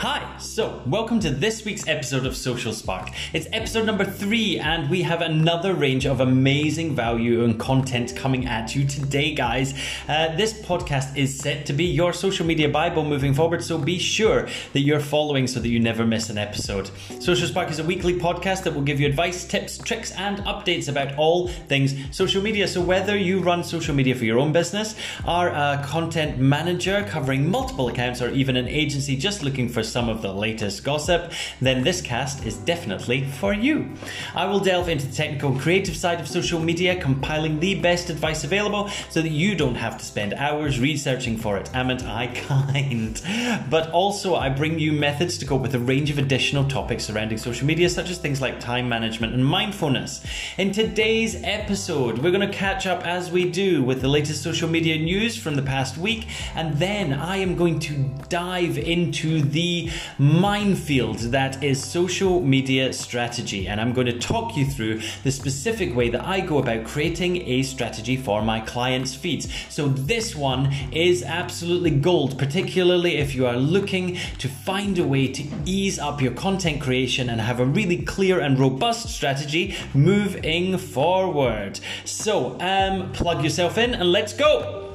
Hi, so welcome to this week's episode of Social Spark. It's episode number three, and we have another range of amazing value and content coming at you today, guys. Uh, this podcast is set to be your social media Bible moving forward, so be sure that you're following so that you never miss an episode. Social Spark is a weekly podcast that will give you advice, tips, tricks, and updates about all things social media. So, whether you run social media for your own business, are a content manager covering multiple accounts, or even an agency just looking for some of the latest gossip, then this cast is definitely for you. I will delve into the technical and creative side of social media, compiling the best advice available so that you don't have to spend hours researching for it. Am I kind? But also, I bring you methods to cope with a range of additional topics surrounding social media, such as things like time management and mindfulness. In today's episode, we're going to catch up as we do with the latest social media news from the past week, and then I am going to dive into the minefield that is social media strategy. And I'm going to talk you through the specific way that I go about creating a strategy for my clients' feeds. So, this one is absolutely gold, particularly if you are looking to find a way to ease up your content creation and have a really clear and robust strategy moving forward. So, um, plug yourself in and let's go.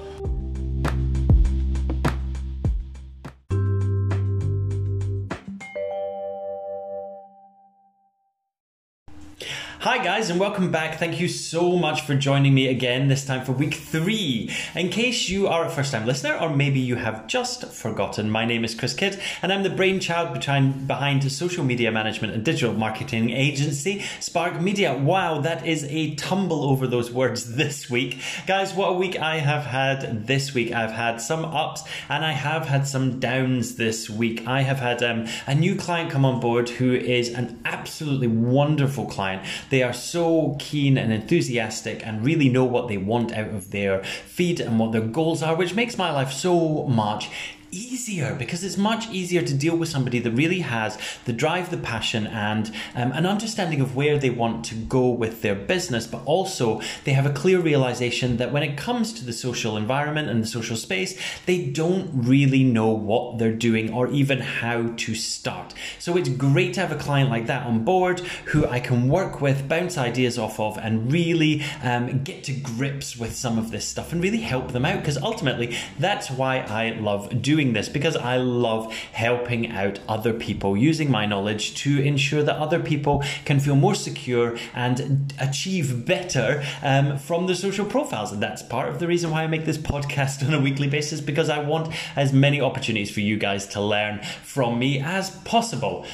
Hi, guys, and welcome back. Thank you so much for joining me again, this time for week three. In case you are a first time listener, or maybe you have just forgotten, my name is Chris Kidd, and I'm the brainchild behind, behind social media management and digital marketing agency, Spark Media. Wow, that is a tumble over those words this week. Guys, what a week I have had this week. I've had some ups and I have had some downs this week. I have had um, a new client come on board who is an absolutely wonderful client they are so keen and enthusiastic and really know what they want out of their feed and what their goals are, which makes my life so much easier because it's much easier to deal with somebody that really has the drive, the passion, and um, an understanding of where they want to go with their business, but also they have a clear realization that when it comes to the social environment and the social space, they don't really know what they're doing or even how to start. So it's great to have a client like that on board who I can work with, bounce ideas off of, and really um, get to grips with some of this stuff and really help them out because ultimately that's why I love doing doing this because I love helping out other people using my knowledge to ensure that other people can feel more secure and achieve better um, from their social profiles. And that's part of the reason why I make this podcast on a weekly basis because I want as many opportunities for you guys to learn from me as possible.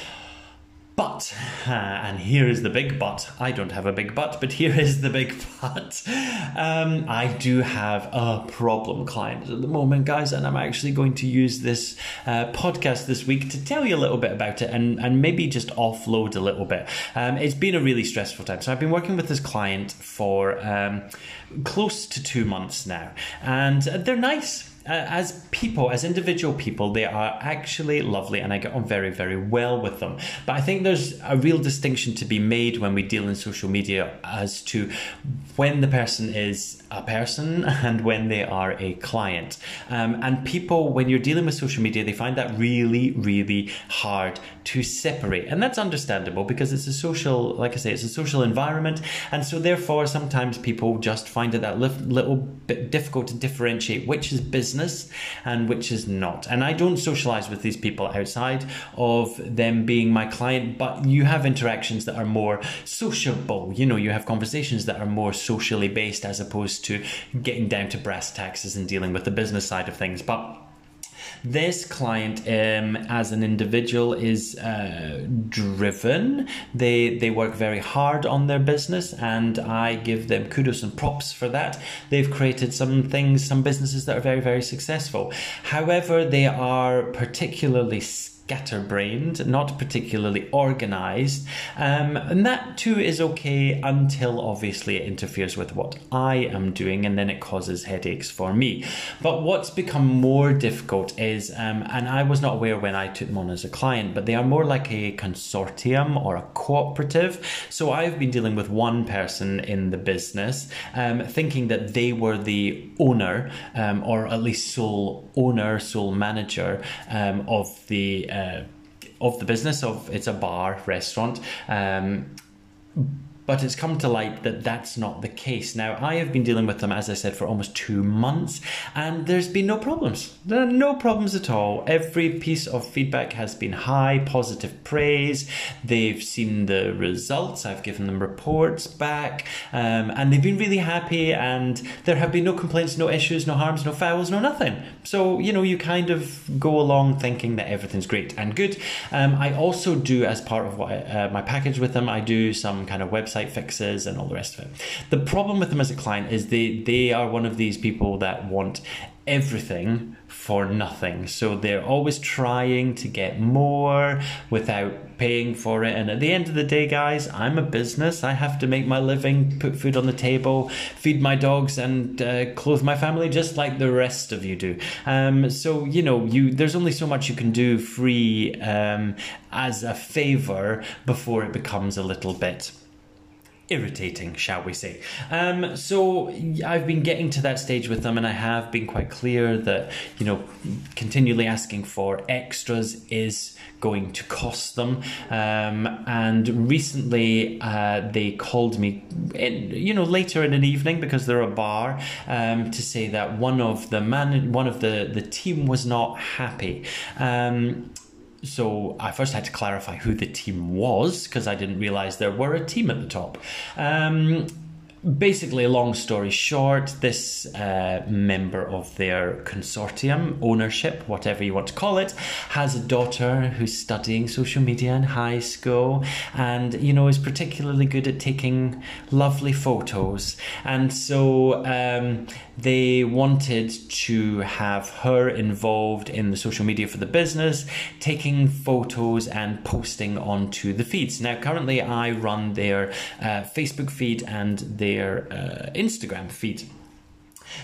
But, uh, and here is the big but. I don't have a big but, but here is the big but. Um, I do have a problem client at the moment, guys, and I'm actually going to use this uh, podcast this week to tell you a little bit about it and, and maybe just offload a little bit. Um, it's been a really stressful time. So I've been working with this client for um, close to two months now, and they're nice as people, as individual people, they are actually lovely and I get on very, very well with them. But I think there's a real distinction to be made when we deal in social media as to when the person is a person and when they are a client. Um, and people, when you're dealing with social media, they find that really, really hard to separate. And that's understandable because it's a social, like I say, it's a social environment. And so, therefore, sometimes people just find it that little bit difficult to differentiate which is business and which is not. And I don't socialize with these people outside of them being my client, but you have interactions that are more sociable. You know, you have conversations that are more socially based as opposed to getting down to brass taxes and dealing with the business side of things. But this client um, as an individual is uh, driven. They they work very hard on their business and i give them kudos and props for that. They've created some things some businesses that are very very successful. However they are particularly scatterbrained, not particularly organized. Um, and that too is okay until obviously it interferes with what I am doing and then it causes headaches for me. But what's become more difficult is, um, and I was not aware when I took them on as a client, but they are more like a consortium or a cooperative. So I've been dealing with one person in the business, um, thinking that they were the owner um, or at least sole owner, sole manager um, of the uh, of the business of it's a bar restaurant. Um, but it's come to light that that's not the case. Now, I have been dealing with them, as I said, for almost two months, and there's been no problems. There are no problems at all. Every piece of feedback has been high, positive praise. They've seen the results. I've given them reports back, um, and they've been really happy, and there have been no complaints, no issues, no harms, no fouls, no nothing. So, you know, you kind of go along thinking that everything's great and good. Um, I also do, as part of what I, uh, my package with them, I do some kind of website fixes and all the rest of it. The problem with them as a client is they they are one of these people that want everything for nothing. So they're always trying to get more without paying for it. And at the end of the day, guys, I'm a business. I have to make my living, put food on the table, feed my dogs, and uh, clothe my family just like the rest of you do. Um, so you know, you there's only so much you can do free um, as a favor before it becomes a little bit irritating, shall we say. Um, so I've been getting to that stage with them, and I have been quite clear that, you know, continually asking for extras is going to cost them. Um, and recently uh, they called me, in, you know, later in an evening because they're a bar, um, to say that one of the man, one of the, the team was not happy. Um, so I first had to clarify who the team was because I didn't realize there were a team at the top. Um, basically, long story short, this uh, member of their consortium, ownership, whatever you want to call it, has a daughter who's studying social media in high school and, you know, is particularly good at taking lovely photos. And so um, they wanted to have her involved in the social media for the business, taking photos and posting onto the feeds. Now, currently, I run their uh, Facebook feed and their uh, Instagram feed.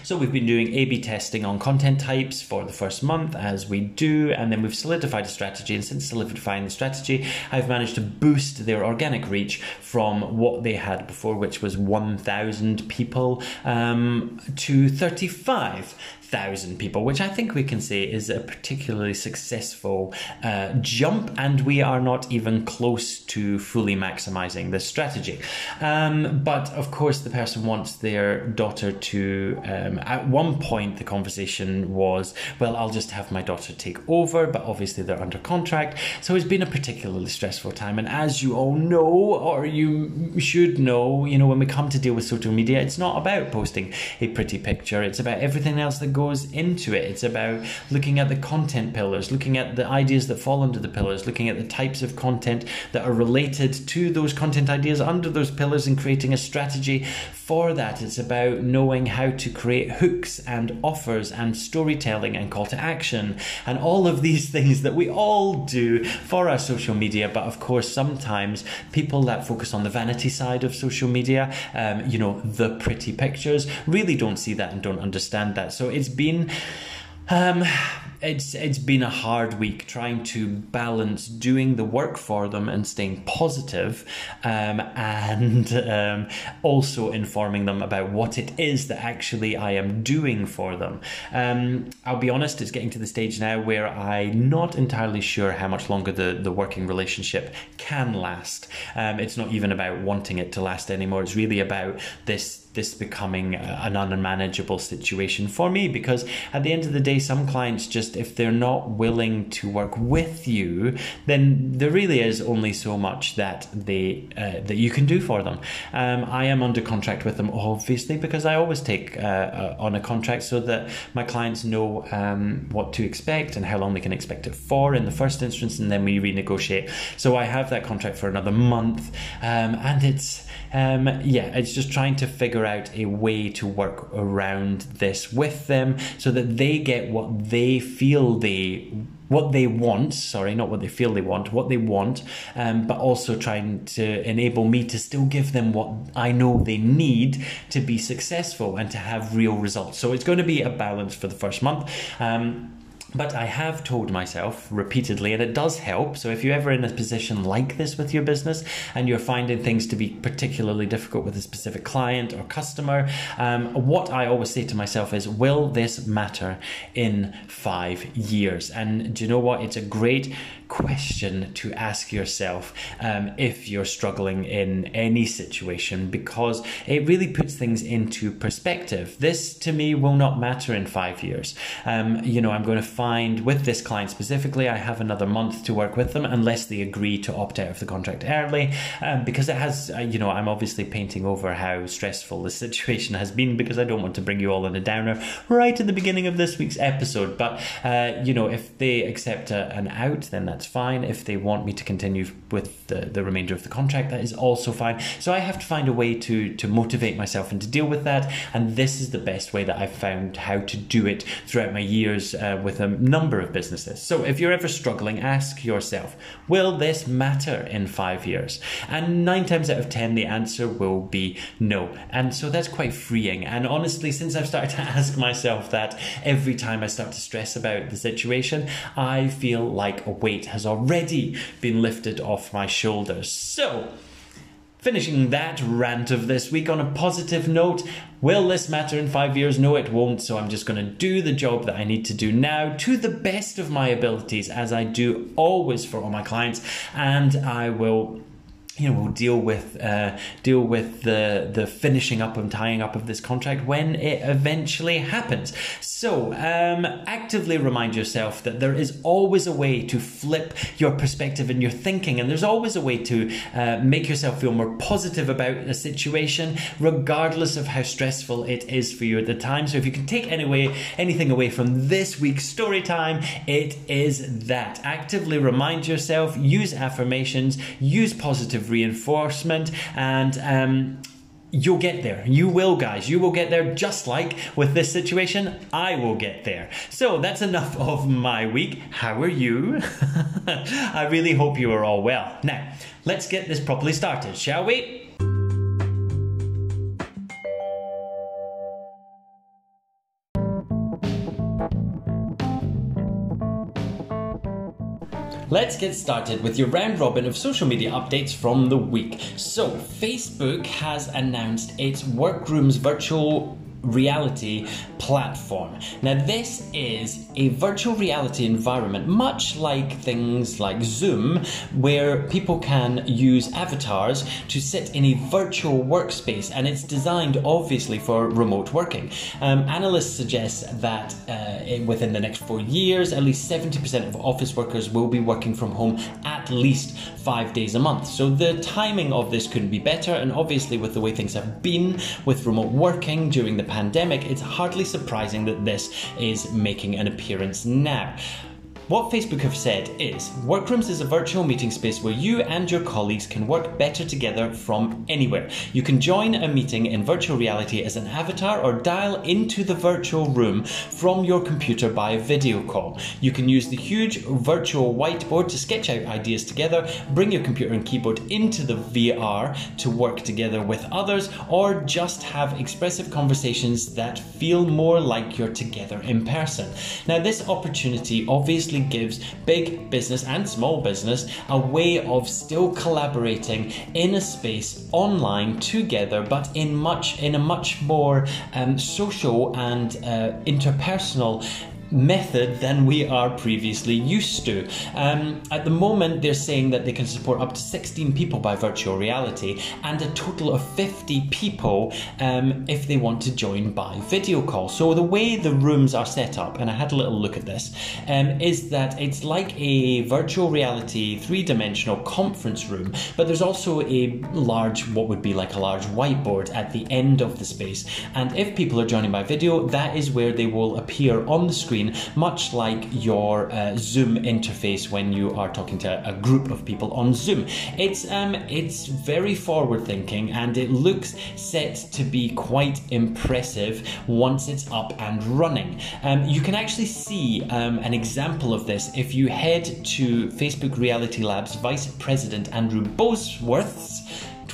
So we've been doing A B testing on content types for the first month, as we do, and then we've solidified a strategy. And since solidifying the strategy, I've managed to boost their organic reach from what they had before, which was 1,000 people, um, to 35 thousand people, which I think we can say is a particularly successful uh, jump, and we are not even close to fully maximizing this strategy. Um, but of course, the person wants their daughter to. Um, at one point, the conversation was, "Well, I'll just have my daughter take over," but obviously they're under contract, so it's been a particularly stressful time. And as you all know, or you should know, you know, when we come to deal with social media, it's not about posting a pretty picture; it's about everything else that goes into it. It's about looking at the content pillars, looking at the ideas that fall under the pillars, looking at the types of content that are related to those content ideas under those pillars and creating a strategy for that. It's about knowing how to create hooks and offers and storytelling and call to action and all of these things that we all do for our social media. But of course, sometimes people that focus on the vanity side of social media, um, you know, the pretty pictures, really don't see that and don't understand that. So it's been. Um, it's it's been a hard week trying to balance doing the work for them and staying positive, um, and um, also informing them about what it is that actually I am doing for them. Um, I'll be honest, it's getting to the stage now where I'm not entirely sure how much longer the, the working relationship can last. Um, it's not even about wanting it to last anymore. It's really about this this becoming an unmanageable situation for me because at the end of the day, some clients just, if they're not willing to work with you, then there really is only so much that they uh, that you can do for them. Um, I am under contract with them, obviously, because I always take uh, uh, on a contract so that my clients know um, what to expect and how long they can expect it for in the first instance, and then we renegotiate. So I have that contract for another month, um, and it's um, yeah, it's just trying to figure out a way to work around this with them so that they get what they feel they what they want sorry not what they feel they want what they want um, but also trying to enable me to still give them what i know they need to be successful and to have real results. So it's going to be a balance for the first month. Um, But I have told myself repeatedly, and it does help. So, if you're ever in a position like this with your business and you're finding things to be particularly difficult with a specific client or customer, um, what I always say to myself is, Will this matter in five years? And do you know what? It's a great question to ask yourself um, if you're struggling in any situation because it really puts things into perspective. This to me will not matter in five years. Um, you know, I'm going to find with this client specifically, I have another month to work with them unless they agree to opt out of the contract early um, because it has, uh, you know, I'm obviously painting over how stressful the situation has been because I don't want to bring you all in a downer right at the beginning of this week's episode. But, uh, you know, if they accept a, an out, then that's fine. If they want me to continue with the, the remainder of the contract, that is also fine. So I have to find a way to, to motivate myself and to deal with that. And this is the best way that I've found how to do it throughout my years uh, with a number of businesses. So if you're ever struggling, ask yourself, will this matter in five years? And nine times out of 10, the answer will be no. And so that's quite freeing. And honestly, since I've started to ask myself that every time I start to stress about the situation, I feel like a weight has already been lifted off my shoulders. So, Finishing that rant of this week on a positive note, will this matter in five years? No, it won't. So I'm just going to do the job that I need to do now to the best of my abilities, as I do always for all my clients, and I will you know, we'll deal with uh, deal with the the finishing up and tying up of this contract when it eventually happens. So, um, actively remind yourself that there is always a way to flip your perspective and your thinking, and there's always a way to uh, make yourself feel more positive about a situation, regardless of how stressful it is for you at the time. So, if you can take anyway anything away from this week's story time, it is that actively remind yourself, use affirmations, use positive reinforcement and um, you'll get there. You will, guys. You will get there just like with this situation. I will get there. So that's enough of my week. How are you? I really hope you are all well. Now, let's get this properly started, shall we? Let's get started with your round robin of social media updates from the week. So, Facebook has announced its Workrooms virtual reality platform. Now, this is a virtual reality environment, much like things like Zoom, where people can use avatars to sit in a virtual workspace, and it's designed obviously for remote working. Um, analysts suggest that uh, within the next four years, at least 70% of office workers will be working from home at least five days a month. So the timing of this couldn't be better, and obviously, with the way things have been with remote working during the pandemic, it's hardly surprising that this is making an appearance now. What Facebook have said is Workrooms is a virtual meeting space where you and your colleagues can work better together from anywhere. You can join a meeting in virtual reality as an avatar or dial into the virtual room from your computer by video call. You can use the huge virtual whiteboard to sketch out ideas together, bring your computer and keyboard into the VR to work together with others, or just have expressive conversations that feel more like you're together in person. Now, this opportunity obviously gives big business and small business a way of still collaborating in a space online together, but in much in a much more um, social and uh, interpersonal method than we are previously used to. Um, at the moment, they're saying that they can support up to 16 people by virtual reality and a total of 50 people um, if they want to join by video call. So, the way the rooms are set up, and I had a little look at this, um, is that it's like a virtual reality three dimensional conference room, but there's also a large, what would be like a large whiteboard at the end of the space. And if people are joining by video, that is where they will appear on the screen screen, much like your uh, Zoom interface when you are talking to a group of people on Zoom. It's um, it's very forward thinking and it looks set to be quite impressive once it's up and running. Um, you can actually see um, an example of this if you head to Facebook Reality Labs Vice President Andrew Bosworth's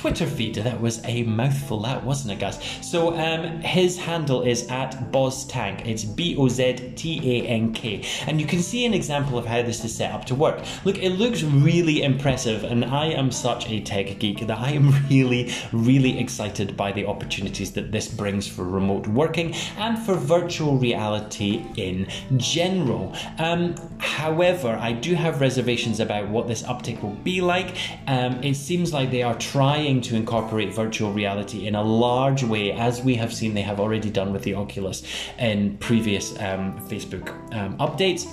Twitter feed. That was a mouthful, that wasn't it, guys? So um, his handle is at BozTank. It's B O Z T A N K. And you can see an example of how this is set up to work. Look, it looks really impressive, and I am such a tech geek that I am really, really excited by the opportunities that this brings for remote working and for virtual reality in general. Um, however, I do have reservations about what this uptake will be like. Um, it seems like they are trying to incorporate virtual reality in a large way, as we have seen they have already done with the Oculus in previous um, Facebook um, updates.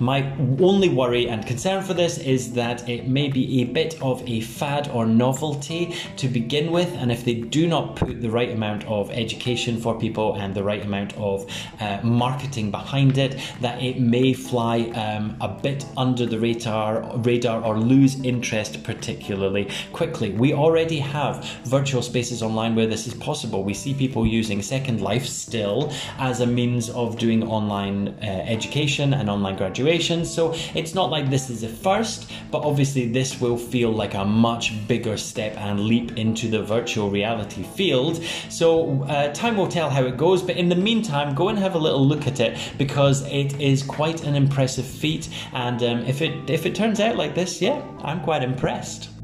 My only worry and concern for this is that it may be a bit of a fad or novelty to begin with, and if they do not put the right amount of education for people and the right amount of uh, marketing behind it, that it may fly um, a bit under the radar, radar or lose interest particularly quickly. We already have virtual spaces online where this is possible. We see people using Second Life still as a means of doing online uh, education and online graduation situation. So it's not like this is a first, but obviously this will feel like a much bigger step and leap into the virtual reality field. So uh, time will tell how it goes, but in the meantime, go and have a little look at it because it is quite an impressive feat. And um, if it if it turns out like this, yeah, I'm quite impressed.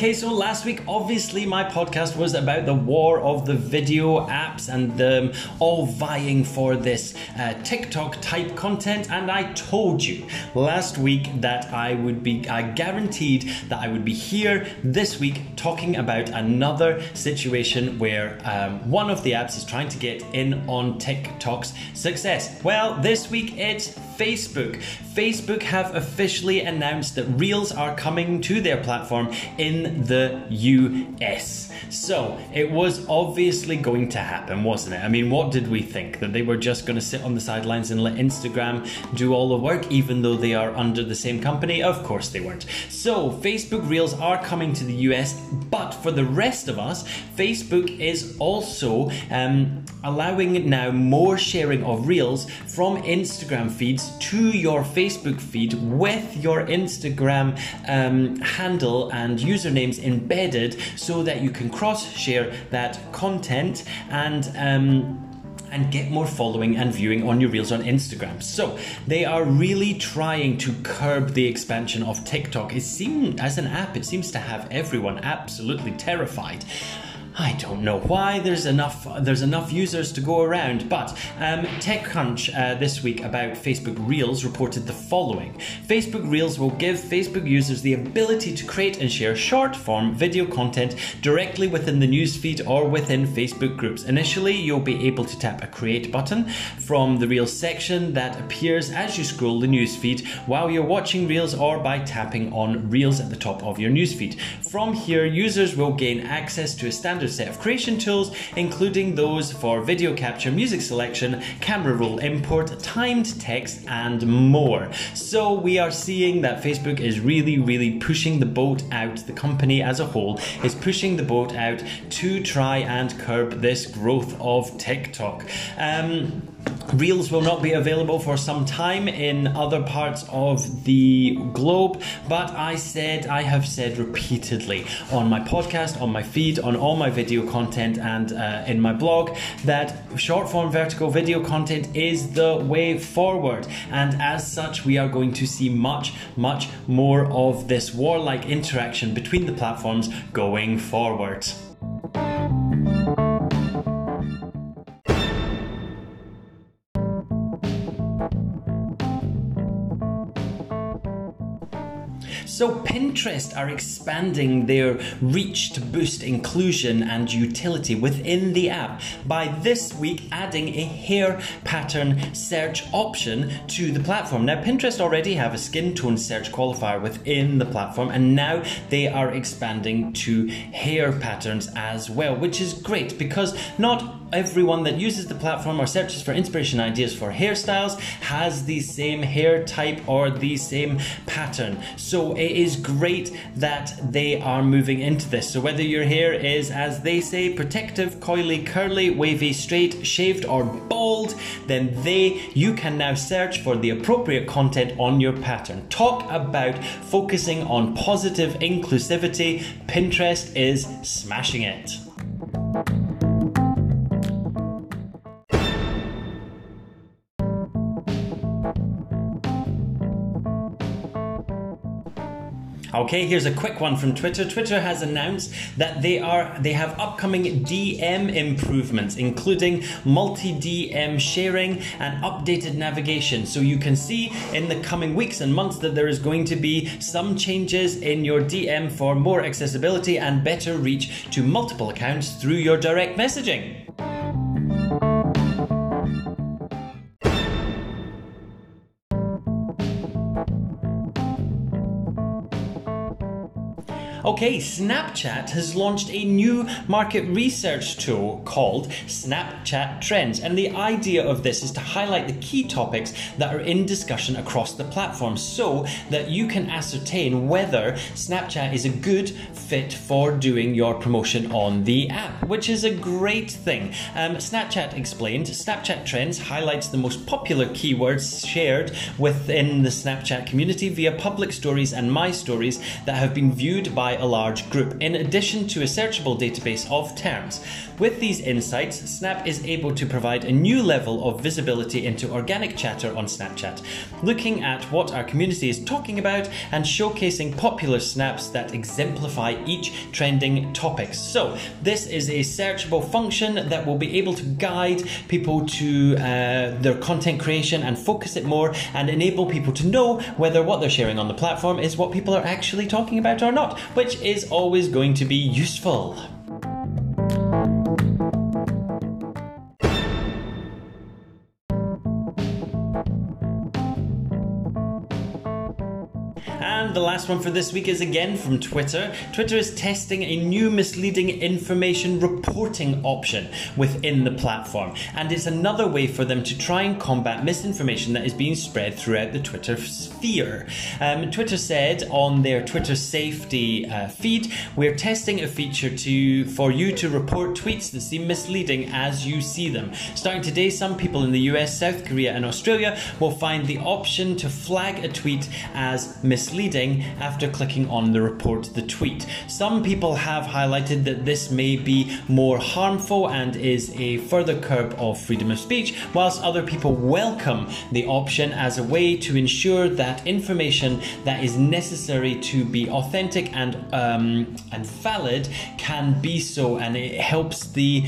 Okay, so last week, obviously, my podcast was about the war of the video apps and them all vying for this uh, TikTok type content. And I told you last week that I would be, I guaranteed that I would be here this week talking about another situation where um, one of the apps is trying to get in on TikTok's success. Well, this week it's Facebook. Facebook have officially announced that Reels are coming to their platform in the US. So it was obviously going to happen, wasn't it? I mean, what did we think? That they were just going to sit on the sidelines and let Instagram do all the work, even though they are under the same company? Of course they weren't. So Facebook Reels are coming to the US, but for the rest of us, Facebook is also um, allowing now more sharing of Reels from Instagram feeds to your Facebook feed with your Instagram um, handle and usernames embedded so that you can cross share that content and um, and get more following and viewing on your reels on Instagram. So they are really trying to curb the expansion of TikTok. It seems as an app, it seems to have everyone absolutely terrified. I don't know why. There's enough. There's enough users to go around. But um, TechCrunch uh, this week about Facebook Reels reported the following: Facebook Reels will give Facebook users the ability to create and share short-form video content directly within the newsfeed or within Facebook groups. Initially, you'll be able to tap a Create button from the Reels section that appears as you scroll the newsfeed while you're watching Reels, or by tapping on Reels at the top of your newsfeed. From here, users will gain access to a standard standard set of creation tools, including those for video capture, music selection, camera roll import, timed text, and more. So we are seeing that Facebook is really, really pushing the boat out. The company as a whole is pushing the boat out to try and curb this growth of TikTok. Um, Reels will not be available for some time in other parts of the globe, but I said, I have said repeatedly on my podcast, on my feed, on all my video content, and uh, in my blog that short form vertical video content is the way forward. And as such, we are going to see much, much more of this warlike interaction between the platforms going forward. So Pinterest are expanding their reach to boost inclusion and utility within the app by this week adding a hair pattern search option to the platform. Now Pinterest already have a skin tone search qualifier within the platform and now they are expanding to hair patterns as well, which is great because not everyone that uses the platform or searches for inspiration ideas for hairstyles has the same hair type or the same pattern. So it is great that they are moving into this. So whether your hair is, as they say, protective, coily, curly, wavy, straight, shaved, or bald, then they you can now search for the appropriate content on your pattern. Talk about focusing on positive inclusivity. Pinterest is smashing it. Okay, here's a quick one from Twitter. Twitter has announced that they are they have upcoming DM improvements, including multi-DM sharing and updated navigation. So you can see in the coming weeks and months that there is going to be some changes in your DM for more accessibility and better reach to multiple accounts through your direct messaging. Okay, Snapchat has launched a new market research tool called Snapchat Trends. And the idea of this is to highlight the key topics that are in discussion across the platform so that you can ascertain whether Snapchat is a good fit for doing your promotion on the app, which is a great thing. Um, Snapchat explained Snapchat Trends highlights the most popular keywords shared within the Snapchat community via public stories and my stories that have been viewed by a large group, in addition to a searchable database of terms. With these insights, Snap is able to provide a new level of visibility into organic chatter on Snapchat, looking at what our community is talking about and showcasing popular snaps that exemplify each trending topic. So, this is a searchable function that will be able to guide people to uh, their content creation and focus it more and enable people to know whether what they're sharing on the platform is what people are actually talking about or not, which is always going to be useful. The last one for this week is again from Twitter. Twitter is testing a new misleading information reporting option within the platform, and it's another way for them to try and combat misinformation that is being spread throughout the Twitter sphere. Um, Twitter said on their Twitter safety uh, feed, "We're testing a feature to for you to report tweets that seem misleading as you see them. Starting today, some people in the US, South Korea, and Australia will find the option to flag a tweet as misleading." After clicking on the report the tweet. Some people have highlighted that this may be more harmful and is a further curb of freedom of speech, whilst other people welcome the option as a way to ensure that information that is necessary to be authentic and um, and valid can be so, and it helps the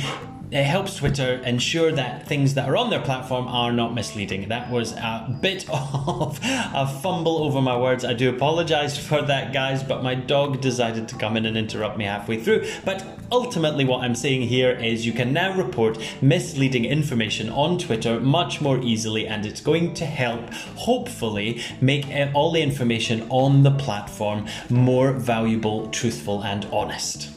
it helps Twitter ensure that things that are on their platform are not misleading. That was a bit of a fumble over my words. I do apologize for that, guys, but my dog decided to come in and interrupt me halfway through. But ultimately, what I'm saying here is you can now report misleading information on Twitter much more easily, and it's going to help, hopefully, make all the information on the platform more valuable, truthful, and honest.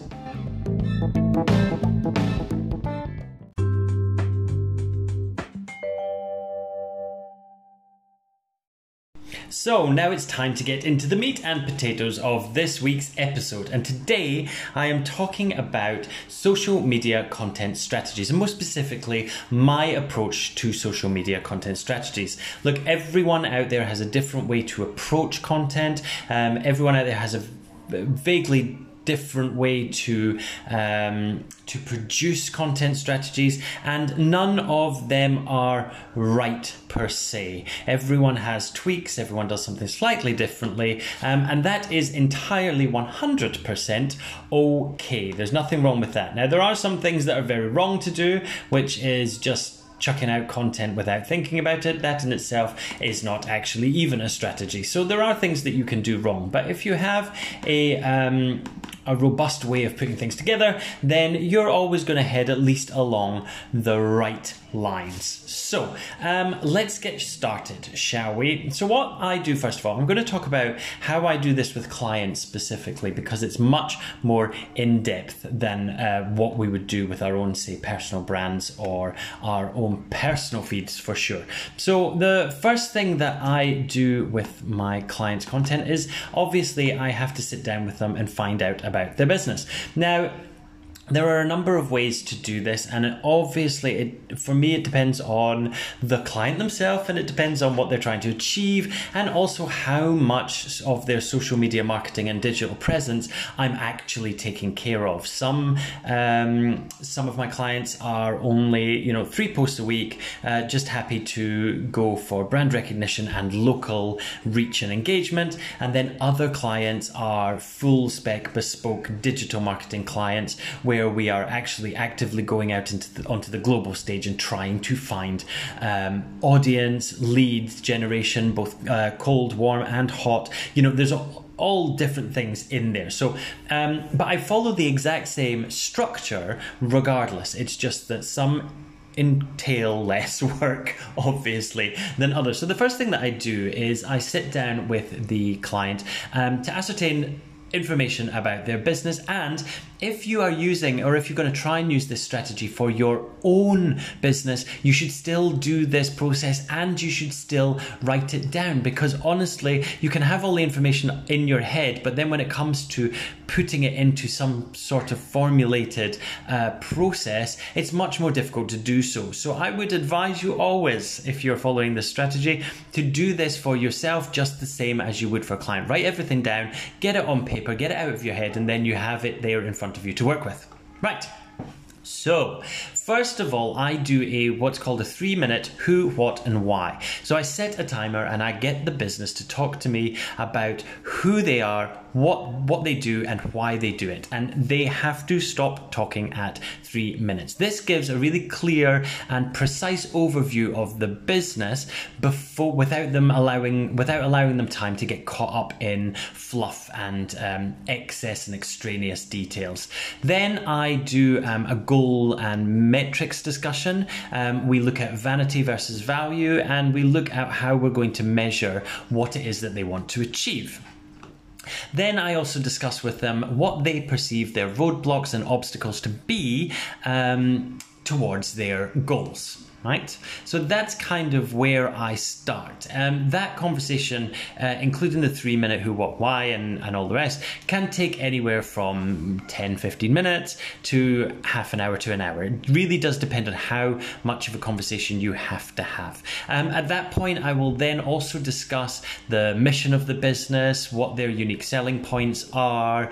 So now it's time to get into the meat and potatoes of this week's episode. And today I am talking about social media content strategies, and more specifically, my approach to social media content strategies. Look, everyone out there has a different way to approach content, um, everyone out there has a vaguely different way to um, to produce content strategies, and none of them are right per se. Everyone has tweaks. Everyone does something slightly differently, um, and that is entirely one hundred percent okay. There's nothing wrong with that. Now there are some things that are very wrong to do, which is just chucking out content without thinking about it, that in itself is not actually even a strategy. So there are things that you can do wrong. But if you have a um, a robust way of putting things together, then you're always going to head at least along the right lines. So um, let's get started, shall we? So, what I do first of all, I'm going to talk about how I do this with clients specifically because it's much more in depth than uh, what we would do with our own, say, personal brands or our own personal feeds for sure. So, the first thing that I do with my clients' content is obviously I have to sit down with them and find out about their business. Now, there are a number of ways to do this and obviously it, for me it depends on the client themselves and it depends on what they're trying to achieve and also how much of their social media marketing and digital presence i'm actually taking care of. Some um, some of my clients are only you know three posts a week uh, just happy to go for brand recognition and local reach and engagement and then other clients are full spec bespoke digital marketing clients where where we are actually actively going out into the, onto the global stage and trying to find um, audience, leads generation, both uh, cold, warm, and hot. You know, there's all different things in there. So, um, but I follow the exact same structure regardless. It's just that some entail less work, obviously, than others. So, the first thing that I do is I sit down with the client um, to ascertain information about their business and if you are using or if you're going to try and use this strategy for your own business, you should still do this process and you should still write it down because honestly, you can have all the information in your head, but then when it comes to putting it into some sort of formulated uh, process, it's much more difficult to do so. So I would advise you always, if you're following this strategy, to do this for yourself just the same as you would for a client. Write everything down, get it on paper, get it out of your head, and then you have it there in front front of you to work with. Right. So, first of all, I do a what's called a three minute who, what, and why. So, I set a timer and I get the business to talk to me about who they are, what what they do and why they do it. And they have to stop talking at three minutes. This gives a really clear and precise overview of the business before without them allowing without allowing them time to get caught up in fluff and um, excess and extraneous details. Then i do um, a goal and metrics discussion. Um, we look at vanity versus value and we look at how we're going to measure what it is that they want to achieve then I also discuss with them what they perceive their roadblocks and obstacles to be um, towards their goals right? So that's kind of where I start. Um, that conversation, uh, including the three minute who, what, why, and, and all the rest, can take anywhere from 10, 15 minutes to half an hour to an hour. It really does depend on how much of a conversation you have to have. Um, at that point, I will then also discuss the mission of the business, what their unique selling points are,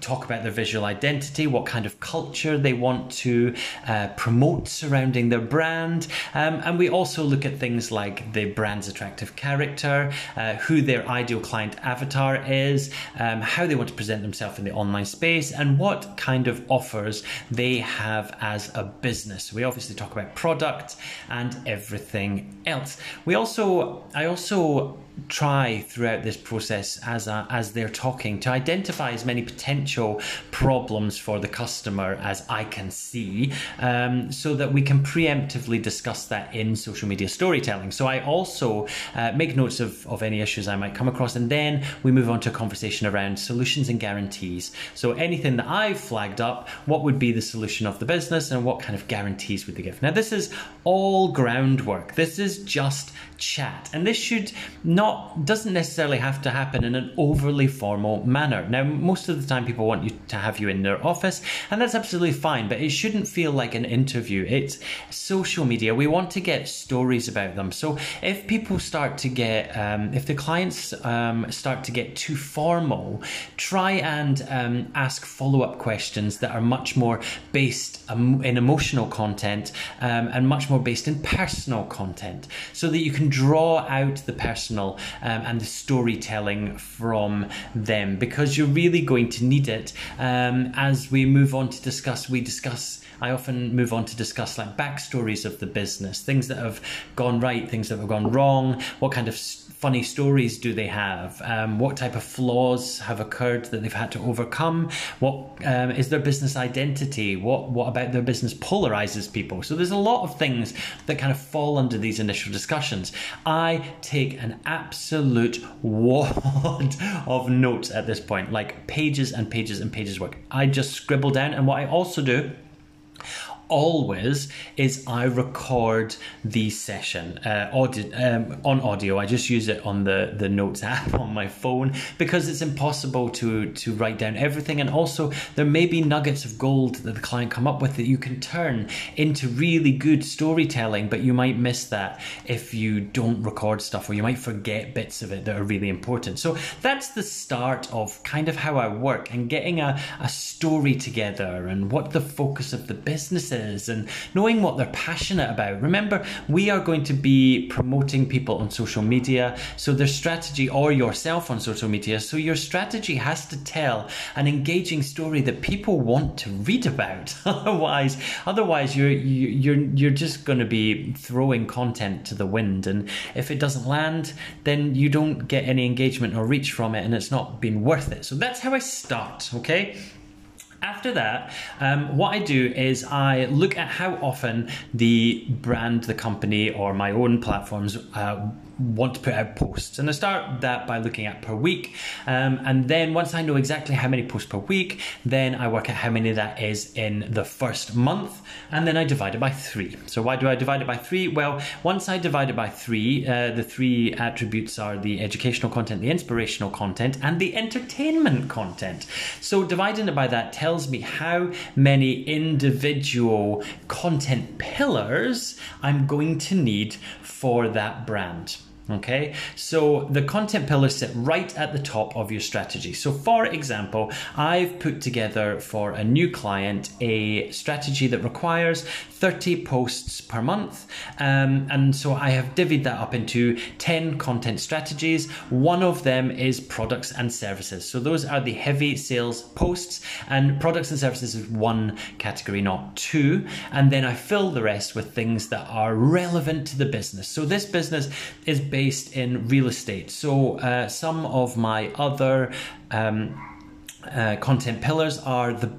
talk about their visual identity, what kind of culture they want to uh, promote surrounding their brand, um, and we also look at things like the brand's attractive character, uh, who their ideal client avatar is, um, how they want to present themselves in the online space, and what kind of offers they have as a business. We obviously talk about product and everything else. We also, I also try throughout this process as a, as they're talking to identify as many potential problems for the customer as I can see, um, so that we can preemptively discuss that in social media storytelling. So I also uh, make notes of, of any issues I might come across, and then we move on to a conversation around solutions and guarantees. So anything that I've flagged up, what would be the solution of the business, and what kind of guarantees would they give? Now this is all groundwork. This is just chat, and this should not doesn't necessarily have to happen in an overly formal manner. Now, most of the time, people want you to have you in their office, and that's absolutely fine. But it shouldn't feel like an interview. It's social media. We want to get stories about them. So if people start to get, um, if the clients um, start to get too formal, try and um, ask follow up questions that are much more based um, in emotional content um, and much more based in personal content, so that you can draw out the personal um, and the storytelling from them because you're really going to need it um, as we move on to discuss. We discuss. I often move on to discuss like backstories of the business, things that have gone right, things that have gone wrong, what kind of funny stories do they have? Um, what type of flaws have occurred that they've had to overcome? What um, is their business identity? What what about their business polarizes people? So there's a lot of things that kind of fall under these initial discussions. I take an absolute wad of notes at this point, like pages and pages and pages work. I just scribble down, and what I also do always is I record the session uh, audio, um, on audio. I just use it on the, the Notes app on my phone because it's impossible to, to write down everything. And also, there may be nuggets of gold that the client come up with that you can turn into really good storytelling, but you might miss that if you don't record stuff or you might forget bits of it that are really important. So that's the start of kind of how I work and getting a, a story together and what the focus of the business is is and knowing what they're passionate about. Remember, we are going to be promoting people on social media, so their strategy or yourself on social media. So your strategy has to tell an engaging story that people want to read about. otherwise, otherwise you're you're you're just going to be throwing content to the wind, and if it doesn't land, then you don't get any engagement or reach from it, and it's not been worth it. So that's how I start. Okay. After that, um, what I do is I look at how often the brand, the company, or my own platforms uh, want to put out posts. And I start that by looking at per week. Um, and then once I know exactly how many posts per week, then I work out how many that is in the first month. And then I divide it by three. So why do I divide it by three? Well, once I divide it by three, uh, the three attributes are the educational content, the inspirational content, and the entertainment content. So dividing it by that tells me how many individual content pillars I'm going to need for that brand. Okay, so the content pillars sit right at the top of your strategy. So, for example, I've put together for a new client a strategy that requires 30 posts per month. Um, and so I have divvied that up into 10 content strategies. One of them is products and services. So, those are the heavy sales posts, and products and services is one category, not two. And then I fill the rest with things that are relevant to the business. So, this business is based in real estate. So uh, some of my other um, uh, content pillars are the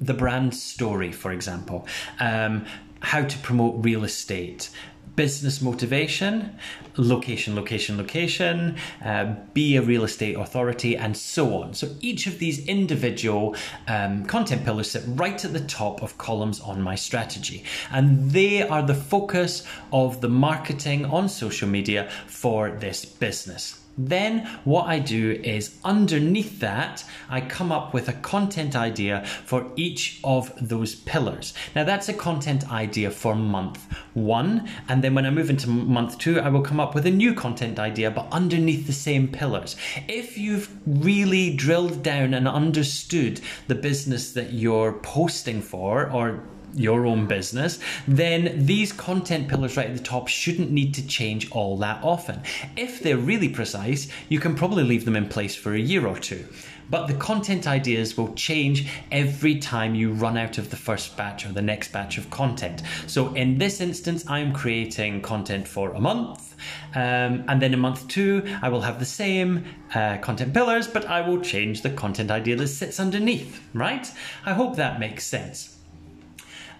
the brand story, for example, um, how to promote real estate, business motivation, location, location, location, uh, be a real estate authority, and so on. So each of these individual um, content pillars sit right at the top of columns on my strategy. And they are the focus of the marketing on social media for this business. Then what I do is underneath that, I come up with a content idea for each of those pillars. Now that's a content idea for month one. And then when I move into month two, I will come up with a new content idea, but underneath the same pillars. If you've really drilled down and understood the business that you're posting for or your own business, then these content pillars right at the top shouldn't need to change all that often. If they're really precise, you can probably leave them in place for a year or two. But the content ideas will change every time you run out of the first batch or the next batch of content. So in this instance, I'm creating content for a month. Um, and then in month two, I will have the same uh, content pillars, but I will change the content idea that sits underneath, right? I hope that makes sense.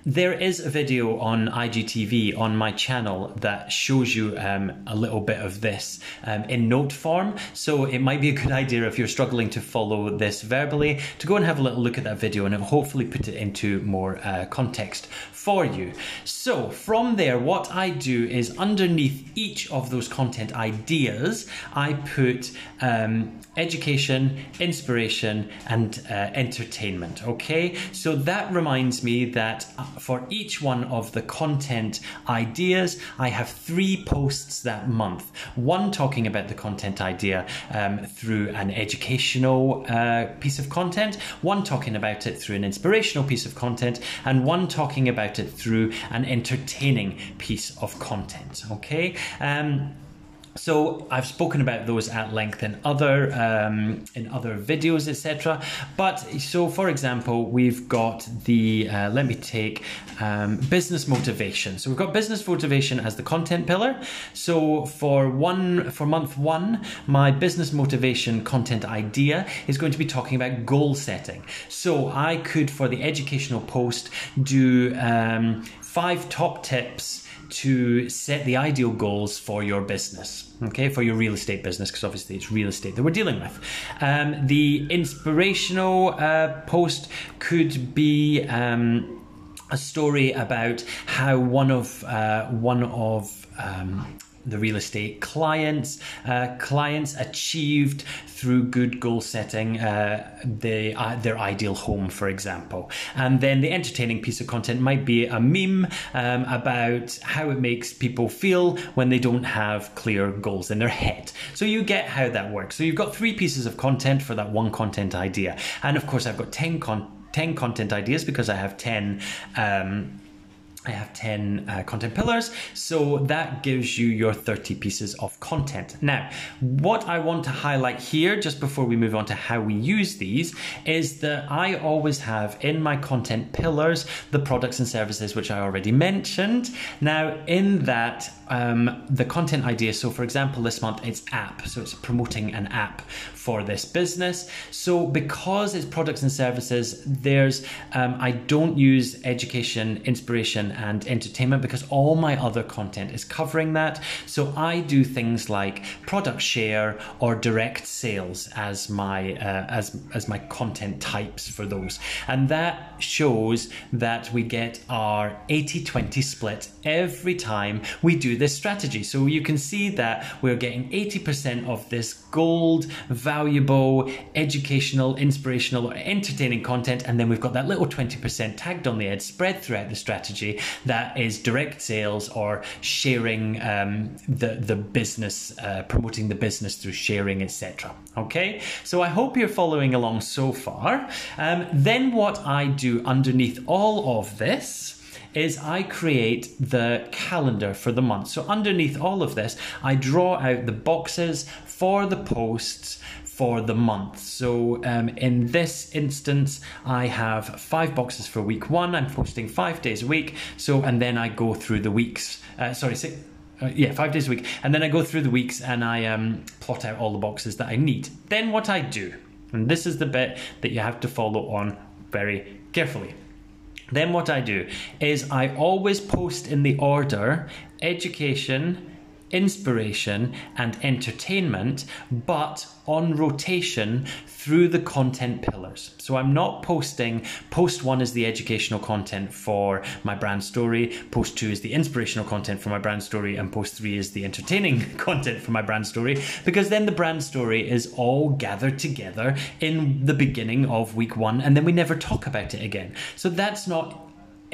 There is a video on IGTV on my channel that shows you um, a little bit of this um, in note form. So it might be a good idea if you're struggling to follow this verbally to go and have a little look at that video and hopefully put it into more uh, context for you. So from there, what I do is underneath each of those content ideas, I put um, education, inspiration, and uh, entertainment. Okay, so that reminds me that uh, for each one of the content ideas, I have three posts that month. One talking about the content idea um, through an educational uh, piece of content, one talking about it through an inspirational piece of content, and one talking about it through an entertaining piece of content. Okay. Um, So I've spoken about those at length in other um, in other videos, etc. But so, for example, we've got the uh, let me take um, business motivation. So we've got business motivation as the content pillar. So for one for month one, my business motivation content idea is going to be talking about goal setting. So I could, for the educational post, do um, five top tips to set the ideal goals for your business, okay, for your real estate business, because obviously it's real estate that we're dealing with. Um, the inspirational uh, post could be. Um, a story about how one of uh, one of um, the real estate clients uh, clients achieved through good goal setting uh, the, uh, their ideal home for example. And then the entertaining piece of content might be a meme um, about how it makes people feel when they don't have clear goals in their head. So you get how that works. So you've got three pieces of content for that one content idea. And of course i've got 10 con- 10 content ideas because i have 10 um, I have 10 uh, content pillars, so that gives you your 30 pieces of content. Now, what I want to highlight here, just before we move on to how we use these, is that I always have in my content pillars the products and services which I already mentioned. Now, in that, um, the content idea, so for example, this month it's app, so it's promoting an app for this business. So, because it's products and services, there's um, I don't use education, inspiration, and entertainment because all my other content is covering that. So I do things like product share or direct sales as my uh, as as my content types for those, and that shows that we get our 80-20 split every time we do this strategy. So you can see that we're getting 80% of this gold, valuable, educational, inspirational, or entertaining content, and then we've got that little 20% tagged on the edge spread throughout the strategy that is direct sales or sharing um, the the business, uh, promoting the business through sharing, etc. Okay, so I hope you're following along so far. Um, then what I do underneath all of this is I create the calendar for the month. So underneath all of this, I draw out the boxes for the posts for the month. So um, in this instance, I have five boxes for week one. I'm posting five days a week. So and then I go through the weeks. Uh, sorry, six, uh, yeah, five days a week, and then I go through the weeks and I um, plot out all the boxes that I need. Then what I do, and this is the bit that you have to follow on very carefully. Then what I do is I always post in the order education inspiration and entertainment, but on rotation through the content pillars. So I'm not posting, post one is the educational content for my brand story, post two is the inspirational content for my brand story, and post three is the entertaining content for my brand story, because then the brand story is all gathered together in the beginning of week one, and then we never talk about it again. So that's not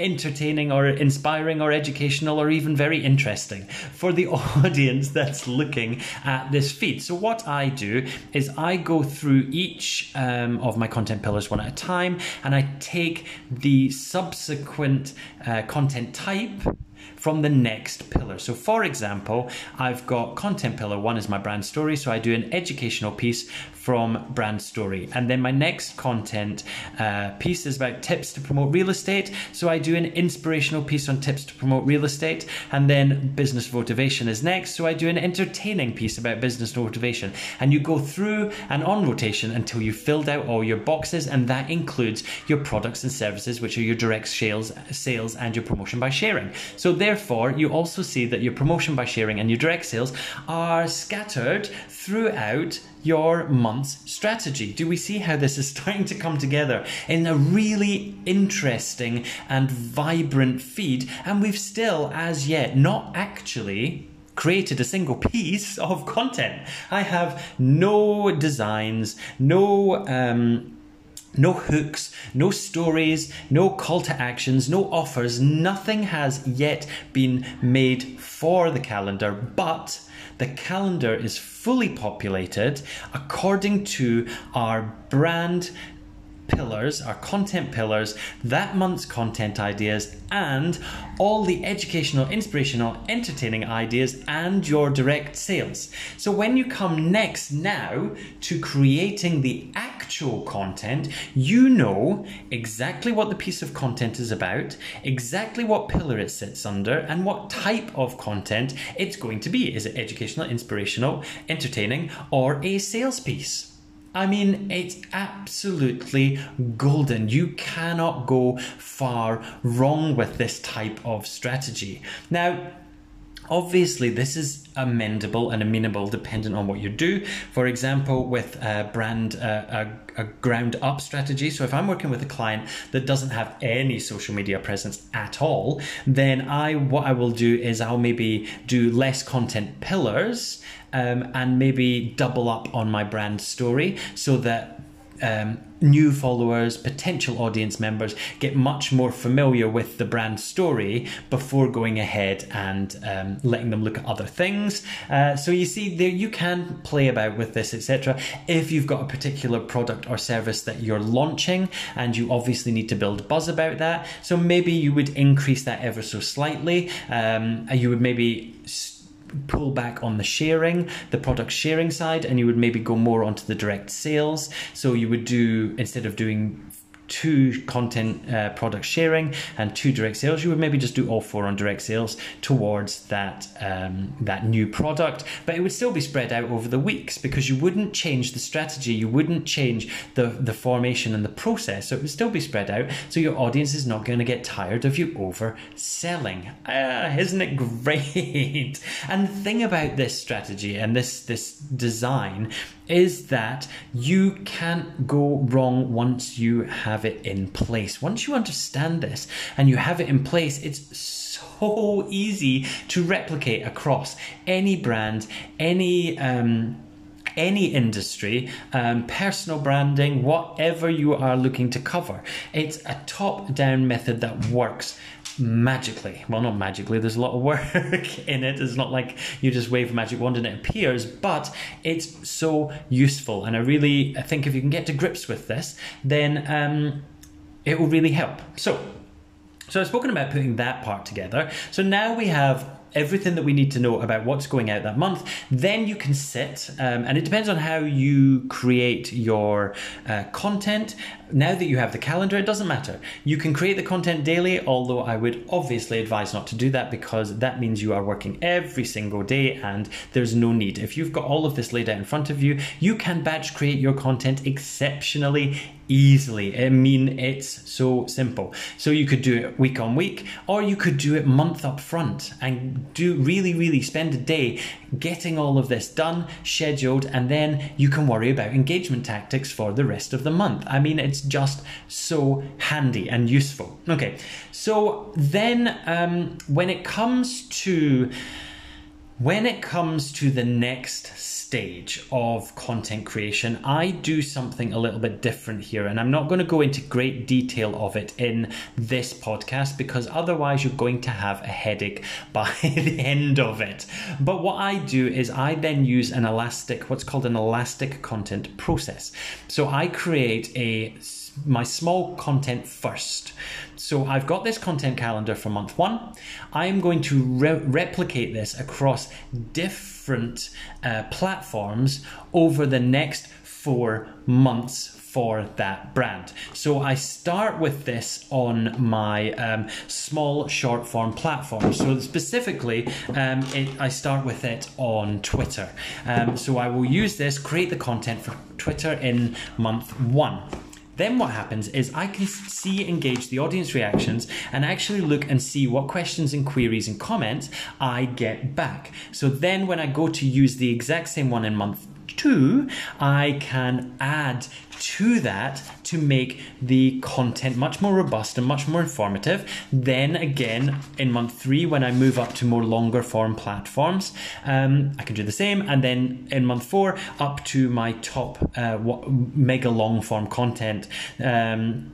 entertaining or inspiring or educational or even very interesting for the audience that's looking at this feed. So, what I do is I go through each um, of my content pillars one at a time and I take the subsequent uh, content type from the next pillar. So, for example, I've got content pillar one is my brand story. So, I do an educational piece from brand story. And then my next content uh, piece is about tips to promote real estate. So, I do an inspirational piece on tips to promote real estate. And then business motivation is next. So, I do an entertaining piece about business motivation. And you go through and on rotation until you've filled out all your boxes. And that includes your products and services, which are your direct sales, sales and your promotion by sharing. So, there Therefore, you also see that your promotion by sharing and your direct sales are scattered throughout your month's strategy. Do we see how this is starting to come together in a really interesting and vibrant feed? And we've still, as yet, not actually created a single piece of content. I have no designs, no. Um, no hooks, no stories, no call to actions, no offers. Nothing has yet been made for the calendar, but the calendar is fully populated according to our brand pillars, our content pillars, that month's content ideas, and all the educational, inspirational, entertaining ideas and your direct sales. So when you come next now to creating the actual content, you know exactly what the piece of content is about, exactly what pillar it sits under, and what type of content it's going to be. Is it educational, inspirational, entertaining, or a sales piece? I mean, it's absolutely golden. You cannot go far wrong with this type of strategy. Now, Obviously, this is amendable and amenable dependent on what you do. For example, with a brand, uh, a, a, ground up strategy. So, if I'm working with a client that doesn't have any social media presence at all, then I what I will do is I'll maybe do less content pillars um, and maybe double up on my brand story so that um, new followers, potential audience members get much more familiar with the brand story before going ahead and um, letting them look at other things. Uh, so you see, there you can play about with this, etc. If you've got a particular product or service that you're launching, and you obviously need to build buzz about that, so maybe you would increase that ever so slightly. Um, you would maybe. Pull back on the sharing, the product sharing side, and you would maybe go more onto the direct sales. So you would do, instead of doing two content uh, product sharing and two direct sales, you would maybe just do all four on direct sales towards that um, that new product. But it would still be spread out over the weeks because you wouldn't change the strategy, you wouldn't change the the formation and the process. So it would still be spread out. So your audience is not going to get tired of you overselling. Uh, isn't it great? and the thing about this strategy and this this design is that you can't go wrong once you have it in place. Once you understand this and you have it in place, it's so easy to replicate across any brand, any. Um, any industry, um, personal branding, whatever you are looking to cover. It's a top down method that works magically. Well, not magically, there's a lot of work in it. It's not like you just wave a magic wand and it appears, but it's so useful. And I really I think if you can get to grips with this, then um, it will really help. So, so I've spoken about putting that part together. So now we have everything that we need to know about what's going out that month. Then you can sit, um, and it depends on how you create your uh, content. Now that you have the calendar, it doesn't matter. You can create the content daily, although I would obviously advise not to do that because that means you are working every single day and there's no need. If you've got all of this laid out in front of you, you can batch create your content exceptionally easily. I mean, it's so simple. So you could do it week on week, or you could do it month up front and do really, really spend a day getting all of this done, scheduled, and then you can worry about engagement tactics for the rest of the month. I mean, it's just so handy and useful. Okay, so then um, when it comes to when it comes to the next stage of content creation, I do something a little bit different here. And I'm not going to go into great detail of it in this podcast because otherwise you're going to have a headache by the end of it. But what I do is I then use an elastic, what's called an elastic content process. So I create a my small content first. So I've got this content calendar for month one. I am going to re- replicate this across different uh, platforms over the next four months for that brand. So I start with this on my um, small short form platform. So specifically, um, it, I start with it on Twitter. Um, so I will use this, create the content for Twitter in month one. Then what happens is I can see, engage the audience reactions and actually look and see what questions and queries and comments I get back. So then when I go to use the exact same one in month two, I can add to that to make the content much more robust and much more informative. Then again, in month three, when I move up to more longer form platforms, um, I can do the same. And then in month four, up to my top uh, mega long form content. Um,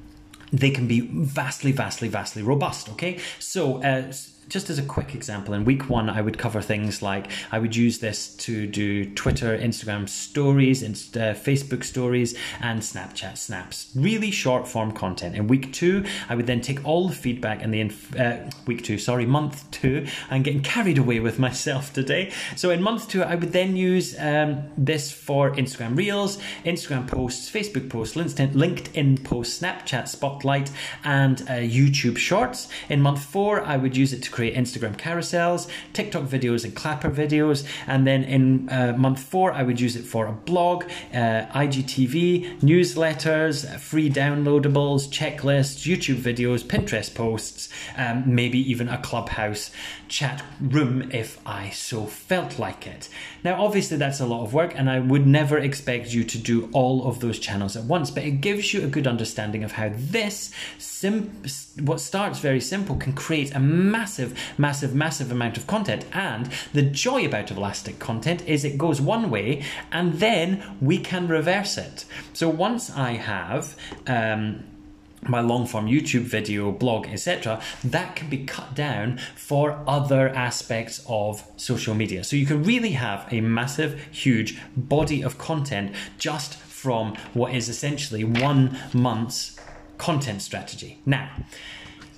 they can be vastly, vastly, vastly robust. Okay, so uh, just as a quick example, in week one, I would cover things like I would use this to do Twitter, Instagram stories, and uh, Facebook stories, and Snapchat snaps. Really short form content. In week two, I would then take all the feedback and the inf- uh, week two, sorry, month two. I'm getting carried away with myself today. So in month two, I would then use um, this for Instagram Reels, Instagram posts, Facebook posts, LinkedIn, LinkedIn posts, Snapchat Spotlight, and uh, YouTube Shorts. In month four, I would use it to create Instagram carousels, TikTok videos, and Clapper videos. And then in uh, month four, I would use it for a blog, uh, IGTV, newsletters, free downloadables, checklists, YouTube videos, Pinterest posts, um, maybe even a clubhouse chat room if I so felt like it. Now, obviously, that's a lot of work, and I would never expect you to do all of those channels at once, but it gives you a good understanding of how this, sim- what starts very simple, can create a massive, massive, massive amount of content. And the joy about elastic content is it goes one way, and then we can reverse it. So once I have, um, my long form YouTube video, blog, etc., that can be cut down for other aspects of social media. So you can really have a massive, huge body of content just from what is essentially one month's content strategy. Now,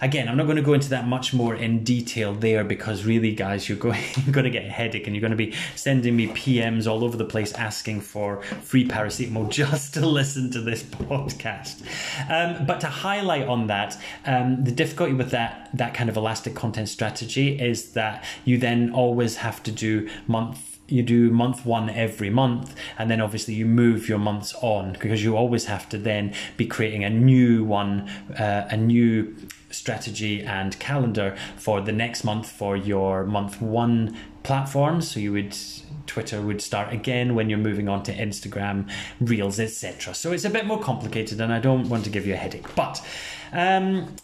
again, I'm not going to go into that much more in detail there because really, guys, you're going, you're going to get a headache and you're going to be sending me PMs all over the place asking for free paracetamol just to listen to this podcast. Um, but to highlight on that, um, the difficulty with that that kind of elastic content strategy is that you then always have to do month you do month one every month and then obviously you move your months on because you always have to then be creating a new one uh, a new strategy and calendar for the next month for your month one platform. So you would Twitter would start again when you're moving on to Instagram, Reels, etc. So it's a bit more complicated, and I don't want to give you a headache. But um,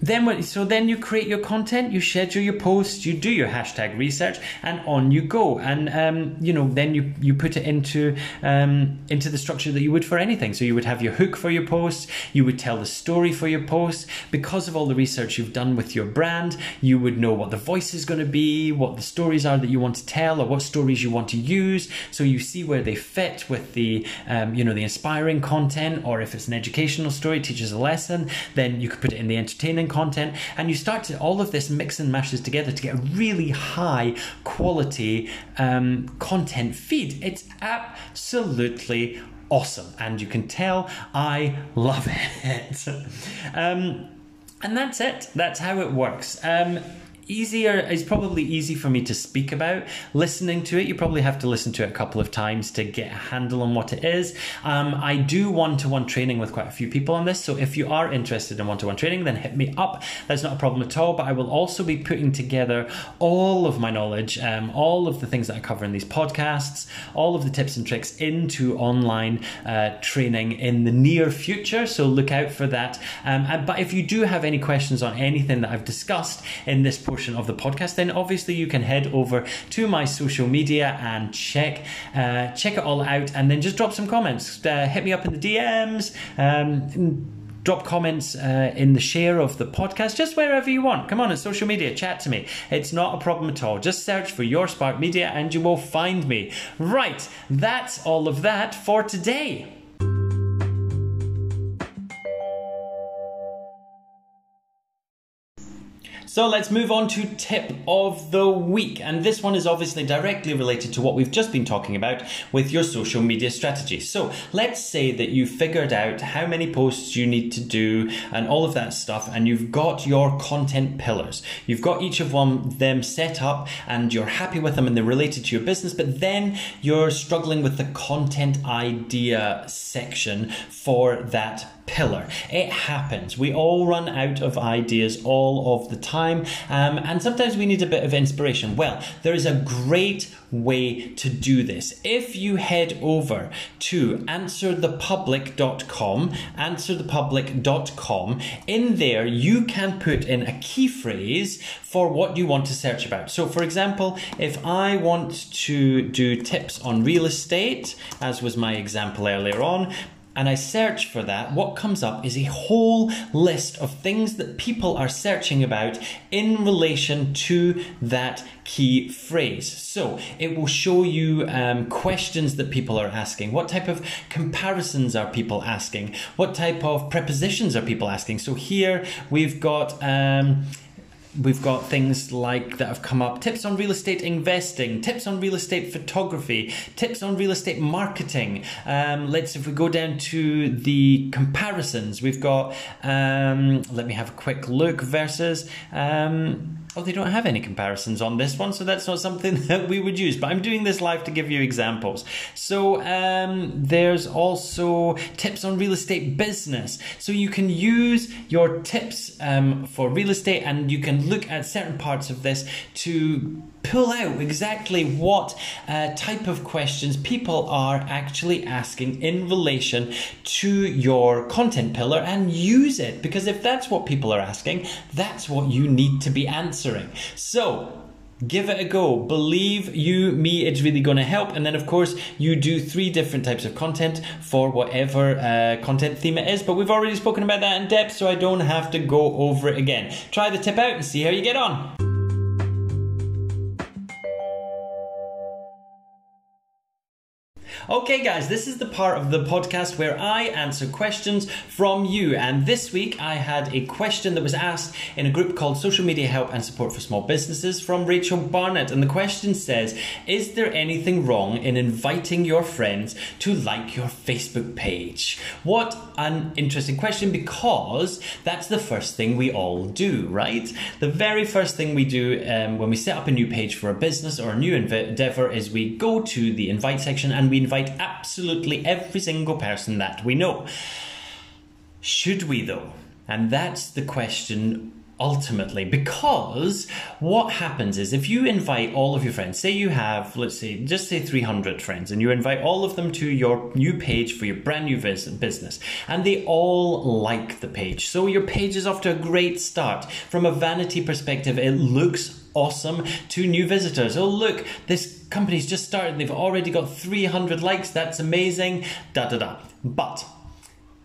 then so then you create your content you schedule your posts you do your hashtag research and on you go. And um, you know then you you put it into um, into the structure that you would for anything. So you would have your hook for your posts you would tell the story for your posts. Because of all the research you've done with your brand you would know what the voice is going to be what the stories are that you want to tell or what stories you want to use. So you see where they fit with the um, you know the inspiring content or if it's an educational story teaches a lesson then you could put it in the entertaining content, and you start to all of this mix and mashes together to get a really high quality um, content feed. It's absolutely awesome, and you can tell I love it. um, and that's it. That's how it works. Um, easier is probably easy for me to speak about. Listening to it, you probably have to listen to it a couple of times to get a handle on what it is. Um, I do one to one training with quite a few people on this, so if you are interested in one to one training, then hit me up. That's not a problem at all. But I will also be putting together all of my knowledge, um, all of the things that I cover in these podcasts, all of the tips and tricks into online uh, training in the near future. So look out for that. Um, but if you do have any questions on anything that I've discussed in this podcast, of the podcast, then obviously you can head over to my social media and check uh, check it all out, and then just drop some comments. Uh, hit me up in the DMs. Um, drop comments uh, in the share of the podcast, just wherever you want. Come on, on social media, chat to me. It's not a problem at all. Just search for Your Spark Media and you will find me. Right, that's all of that for today. So let's move on to tip of the week. And this one is obviously directly related to what we've just been talking about with your social media strategy. So let's say that you figured out how many posts you need to do and all of that stuff, and you've got your content pillars. You've got each of them set up and you're happy with them and they're related to your business, but then you're struggling with the content idea section for that pillar. It happens. We all run out of ideas all of the time, um, and sometimes we need a bit of inspiration. Well, there is a great way to do this. If you head over to answerthepublic.com, answerthepublic.com, in there you can put in a key phrase for what you want to search about. So, for example, if I want to do tips on real estate, as was my example earlier on, and I search for that, what comes up is a whole list of things that people are searching about in relation to that key phrase. So it will show you um, questions that people are asking. What type of comparisons are people asking? What type of prepositions are people asking? So here we've got. Um, We've got things like that have come up tips on real estate investing, tips on real estate photography, tips on real estate marketing. Um, let's, if we go down to the comparisons, we've got, um, let me have a quick look versus. Um, Oh, they don't have any comparisons on this one, so that's not something that we would use. But I'm doing this live to give you examples. So um, there's also tips on real estate business. So you can use your tips um, for real estate and you can look at certain parts of this to pull out exactly what uh, type of questions people are actually asking in relation to your content pillar and use it. Because if that's what people are asking, that's what you need to be answering. So, Give it a go. Believe you me, it's really going to help. And then, of course, you do three different types of content for whatever uh, content theme it is. But we've already spoken about that in depth, so I don't have to go over it again. Try the tip out and see how you get on. Okay, guys, this is the part of the podcast where I answer questions from you. And this week I had a question that was asked in a group called Social Media Help and Support for Small Businesses from Rachel Barnett. And the question says Is there anything wrong in inviting your friends to like your Facebook page? What an interesting question because that's the first thing we all do, right? The very first thing we do um, when we set up a new page for a business or a new endeavor is we go to the invite section and we invite invite absolutely every single person that we know. Should we, though? And that's the question ultimately because what happens is if you invite all of your friends say you have let's say just say 300 friends and you invite all of them to your new page for your brand new business and they all like the page so your page is off to a great start from a vanity perspective it looks awesome to new visitors. Oh look this company's just started they've already got 300 likes. That's amazing. Da da da. But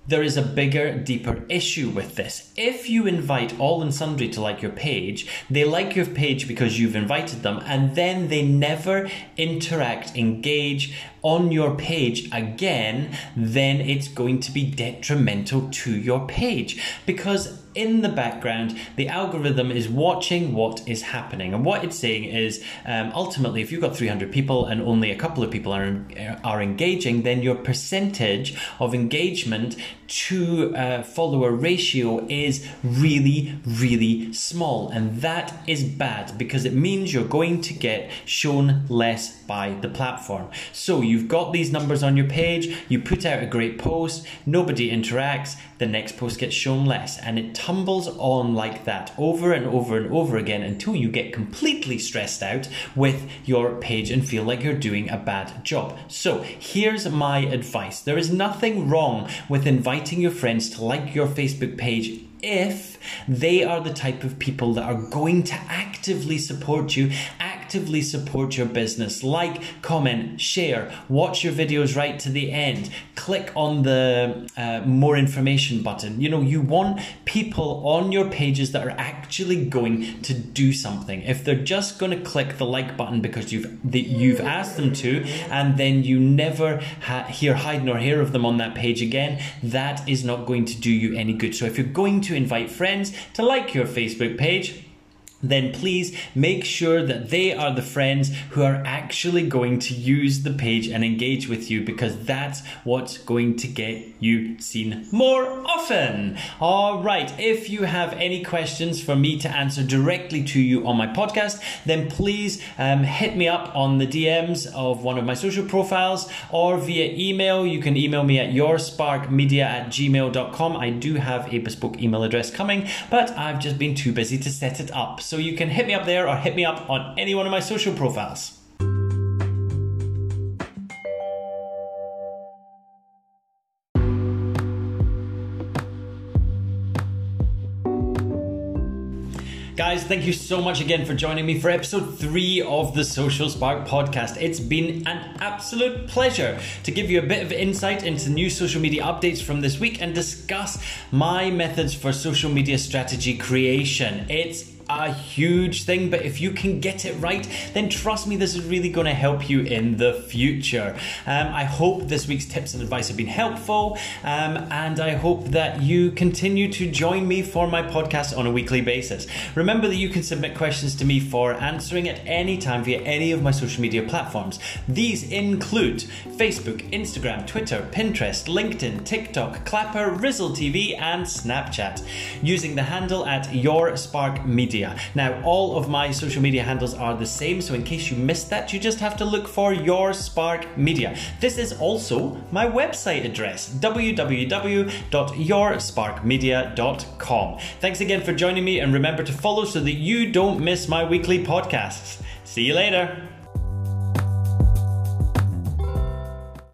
there is a bigger, deeper issue with this. If you invite all and sundry to like your page, they like your page because you've invited them, and then they never interact, engage on your page again, then it's going to be detrimental to your page. Because in the background, the algorithm is watching what is happening. And what it's saying is um, ultimately, if you've got 300 people and only a couple of people are, are engaging, then your percentage of engagement to uh, follower ratio is really, really small. And that is bad because it means you're going to get shown less by the platform. So you've got these numbers on your page, you put out a great post, nobody interacts, the next post gets shown less. And it tumbles on like that over and over and over again until you get completely stressed out with your page and feel like you're doing a bad job. So here's my advice there is nothing wrong with inviting your friends to like your Facebook page if they are the type of people that are going to actively support you, support your business. Like, comment, share, watch your videos right to the end, click on the uh, more information button. You know, you want people on your pages that are actually going to do something. If they're just going to click the like button because you've that you've asked them to, and then you never ha- hear hide nor hear of them on that page again, that is not going to do you any good. So if you're going to invite friends to like your Facebook page, then please make sure that they are the friends who are actually going to use the page and engage with you because that's what's going to get you seen more often. All right, if you have any questions for me to answer directly to you on my podcast, then please um, hit me up on the DMs of one of my social profiles or via email. You can email me at yoursparkmedia at gmail.com. I do have a bespoke email address coming, but I've just been too busy to set it up. So you can hit me up there or hit me up on any one of my social profiles. Guys, thank you so much again for joining me for episode three of the Social Spark podcast. It's been an absolute pleasure to give you a bit of insight into new social media updates from this week and discuss my methods for social media strategy creation. It's a huge thing, but if you can get it right, then trust me, this is really going to help you in the future. Um, I hope this week's tips and advice have been helpful, um, and I hope that you continue to join me for my podcast on a weekly basis. Remember that you can submit questions to me for answering at any time via any of my social media platforms. These include Facebook, Instagram, Twitter, Pinterest, LinkedIn, TikTok, Clapper, Rizzle TV, and Snapchat, using the handle at Your Spark Media media. Now, all of my social media handles are the same, so in case you missed that, you just have to look for Your Spark Media. This is also my website address www.yoursparkmedia.com. Thanks again for joining me, and remember to follow so that you don't miss my weekly podcasts. See you later.